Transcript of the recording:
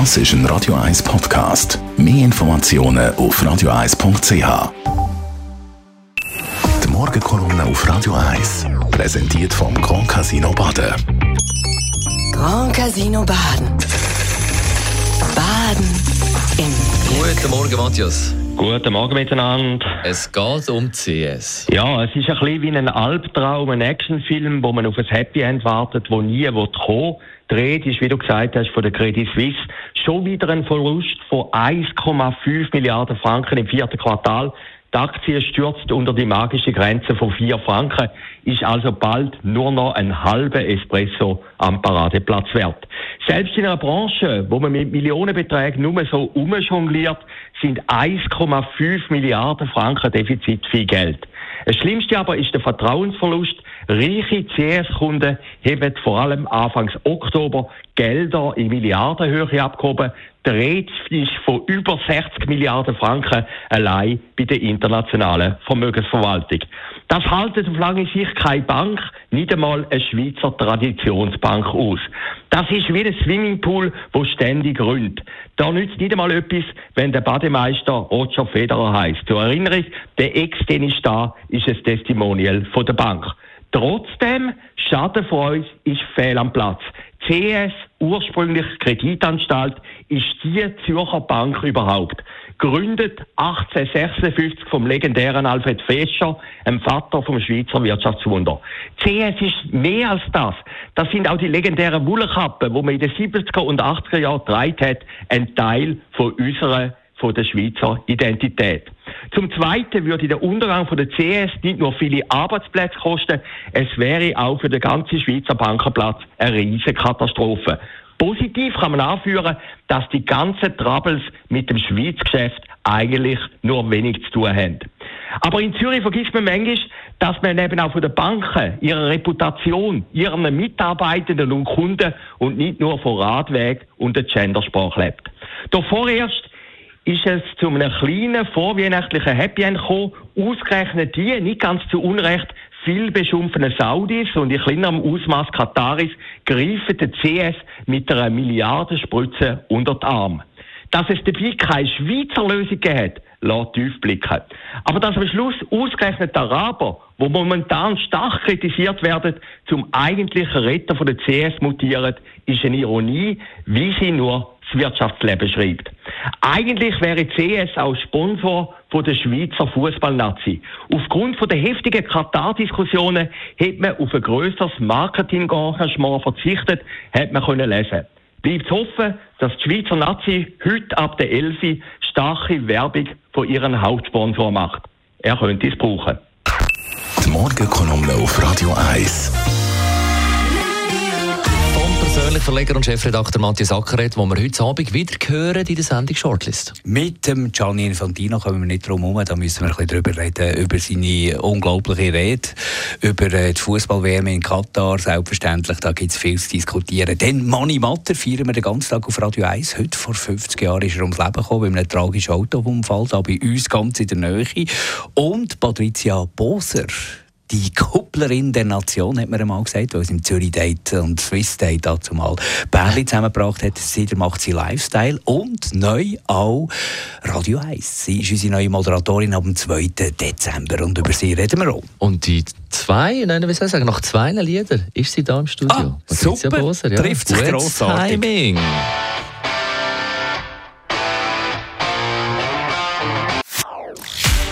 Das ist ein Radio 1 Podcast. Mehr Informationen auf radio1.ch. Die Morgenkolumne auf Radio 1 präsentiert vom Grand Casino Baden. Grand Casino Baden. Baden im Guten Morgen, Matthias. Guten Morgen miteinander. Es geht um CS. Ja, es ist ein bisschen wie ein Albtraum, ein Actionfilm, wo man auf ein Happy End wartet, wo nie wird kommen. Die Rede ist, wie du gesagt hast, von der Credit Suisse. Schon wieder ein Verlust von 1,5 Milliarden Franken im vierten Quartal. Die Aktie stürzt unter die magische Grenze von 4 Franken, ist also bald nur noch ein halber Espresso am Paradeplatz wert. Selbst in einer Branche, wo man mit Millionenbeträgen nur so umjongliert, sind 1,5 Milliarden Franken Defizit viel Geld. Das Schlimmste aber ist der Vertrauensverlust. Reiche CS-Kunden haben vor allem Anfangs Oktober Gelder in Milliardenhöhe abgehoben. Der Rede ist von über 60 Milliarden Franken allein bei der internationalen Vermögensverwaltung. Das haltet auf lange Sicht keine Bank, nicht einmal eine Schweizer Traditionsbank aus. Das ist wie ein Swimmingpool, wo ständig rührt. Da nützt nicht einmal etwas, wenn der Bademeister Roger Federer heißt. Zur Erinnerung, der Ex-Tennisstar ist ein Testimonial von der Bank. Trotzdem, Schaden von uns ist fehl am Platz. CS, ursprünglich Kreditanstalt, ist die Zürcher Bank überhaupt. Gründet 1856 vom legendären Alfred Fescher, einem Vater vom Schweizer Wirtschaftswunder. CS ist mehr als das. Das sind auch die legendären Wollkappen, wo man in den 70er und 80er Jahren getragen hat, ein Teil von unserer von der Schweizer Identität. Zum Zweiten würde der Untergang von der CS nicht nur viele Arbeitsplätze kosten, es wäre auch für den ganzen Schweizer Bankenplatz eine riesige Katastrophe. Positiv kann man anführen, dass die ganzen Troubles mit dem Schweizgeschäft eigentlich nur wenig zu tun haben. Aber in Zürich vergisst man manchmal, dass man eben auch von den Banken, ihrer Reputation, ihren Mitarbeitenden und Kunden und nicht nur von Radweg und der Gendersprache lebt. Doch vorerst ist es zu einem kleinen vorweihnachtlichen Happy End gekommen. Ausgerechnet die, nicht ganz zu Unrecht, viel beschumpfene Saudis und in kleinerem Ausmaß Kataris greifen den CS mit einer Milliardenspritze unter die Arme. Dass es dabei keine Schweizer Lösung hat, lässt tief blicken. Aber dass am Schluss ausgerechnet Araber, wo momentan stark kritisiert werden, zum eigentlichen Retter von der CS mutieren, ist eine Ironie, wie sie nur das Wirtschaftsleben schreibt. Eigentlich wäre CS auch Sponsor von der Schweizer Fußballnazi. Aufgrund der heftigen Katar-Diskussionen hat man auf ein grösseres Marketing-Engagement verzichtet, hat man können lesen. Bleibt hoffen, dass die Schweizer Nazi heute ab der Elfi starke Werbung von ihrem Hauptsponsor macht. Er könnte es brauchen. Die Morgenkolumne auf Radio 1 persönlich Verleger und Chefredakteur Matthias Ackeret, wo wir heute Abend wieder hören in der Sendung Shortlist. Mit dem Gianni Infantino kommen wir nicht drum herum, da müssen wir ein bisschen drüber reden, über seine unglaubliche Rede, über äh, die Fußball-WM in Katar, selbstverständlich, da gibt es viel zu diskutieren. Dann Mani Matter feiern wir den ganzen Tag auf Radio 1. Heute vor 50 Jahren ist er ums Leben gekommen, bei einem tragischen Autounfall, da bei uns ganz in der Nähe. Und Patricia Boser, die Kupplerin der Nation, hat man einmal gesagt, weil sie im Zürich Date und Swiss Date dazu mal Bärli zusammengebracht hat. Seitdem macht sie Lifestyle und neu auch Radio 1. Sie ist unsere neue Moderatorin ab dem 2. Dezember und über sie reden wir auch. Und die zwei, nein, wie soll ich sagen, nach zwei Liedern ist sie da im Studio. Ah, super, Boser, ja. trifft sich grossartig. Timing.